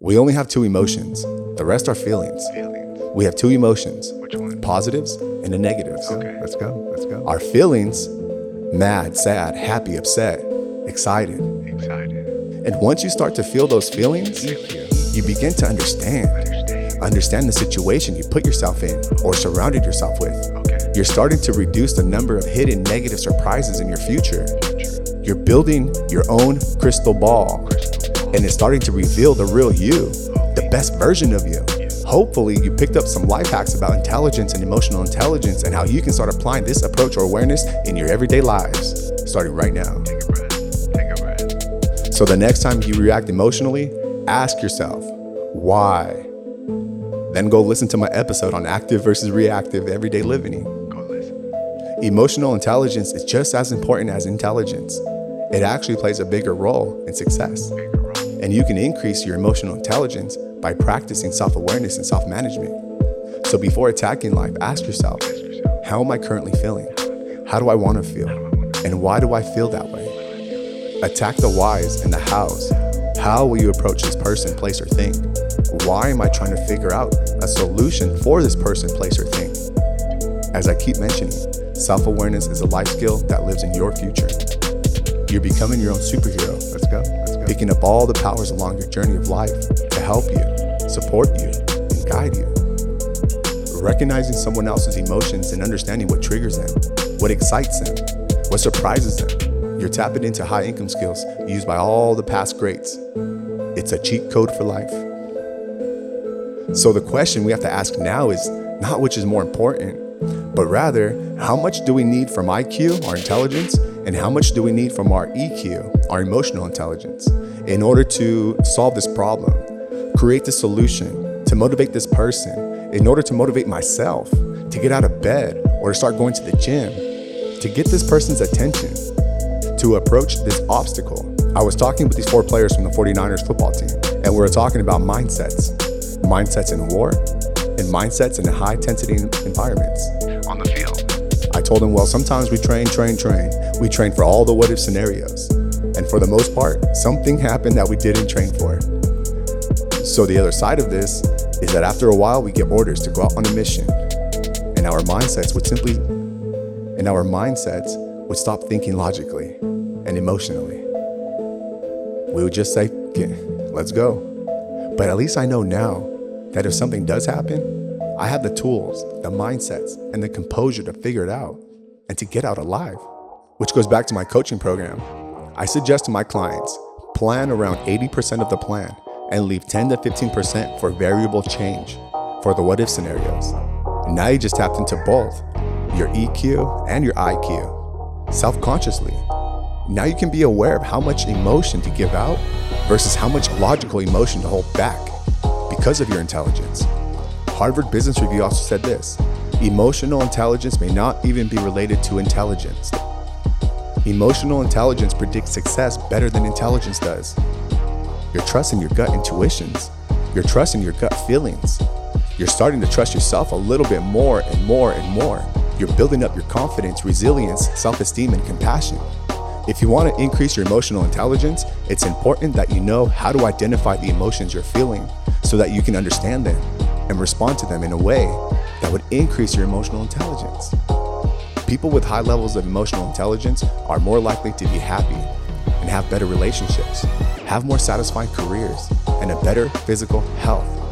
We only have two emotions, the rest are feelings. Feelings. We have two emotions, Which one? positives and the negatives. Okay, let's go. Let's go. Our feelings mad, sad, happy, upset, excited. Excited. And once you start to feel those feelings, you begin to understand. Understand. Understand the situation you put yourself in or surrounded yourself with. Okay. You're starting to reduce the number of hidden negative surprises in your future. You're building your own crystal ball, and it's starting to reveal the real you, the best version of you. Hopefully, you picked up some life hacks about intelligence and emotional intelligence and how you can start applying this approach or awareness in your everyday lives, starting right now. Take a breath. Take a breath. So the next time you react emotionally, ask yourself, why? Then go listen to my episode on active versus reactive everyday living. Go listen. Emotional intelligence is just as important as intelligence. It actually plays a bigger role in success. And you can increase your emotional intelligence by practicing self awareness and self management. So before attacking life, ask yourself, Ask yourself. how am I currently feeling? How do I want to feel? And why do I feel that way? Attack the whys and the hows. How will you approach this person, place, or thing? Why am I trying to figure out a solution for this person, place, or thing? As I keep mentioning, self awareness is a life skill that lives in your future. You're becoming your own superhero, picking up all the powers along your journey of life to help you, support you, and guide you. Recognizing someone else's emotions and understanding what triggers them, what excites them, what surprises them. You're tapping into high income skills used by all the past greats. It's a cheat code for life. So the question we have to ask now is not which is more important, but rather how much do we need from IQ, our intelligence, and how much do we need from our EQ, our emotional intelligence, in order to solve this problem, create the solution, to motivate this person, in order to motivate myself, to get out of bed or to start going to the gym, to get this person's attention, to approach this obstacle. I was talking with these four players from the 49ers football team, and we were talking about mindsets mindsets in war and mindsets in high intensity environments. Told them, well, sometimes we train, train, train. We train for all the what if scenarios. And for the most part, something happened that we didn't train for. So the other side of this is that after a while, we get orders to go out on a mission. And our mindsets would simply, and our mindsets would stop thinking logically and emotionally. We would just say, "Okay, let's go. But at least I know now that if something does happen, I have the tools, the mindsets, and the composure to figure it out and to get out alive. Which goes back to my coaching program. I suggest to my clients plan around 80% of the plan and leave 10 to 15% for variable change for the what if scenarios. And Now you just tapped into both your EQ and your IQ self consciously. Now you can be aware of how much emotion to give out versus how much logical emotion to hold back because of your intelligence. Harvard Business Review also said this emotional intelligence may not even be related to intelligence. Emotional intelligence predicts success better than intelligence does. You're trusting your gut intuitions, you're trusting your gut feelings. You're starting to trust yourself a little bit more and more and more. You're building up your confidence, resilience, self esteem, and compassion. If you want to increase your emotional intelligence, it's important that you know how to identify the emotions you're feeling so that you can understand them and respond to them in a way that would increase your emotional intelligence. People with high levels of emotional intelligence are more likely to be happy and have better relationships, have more satisfying careers, and a better physical health.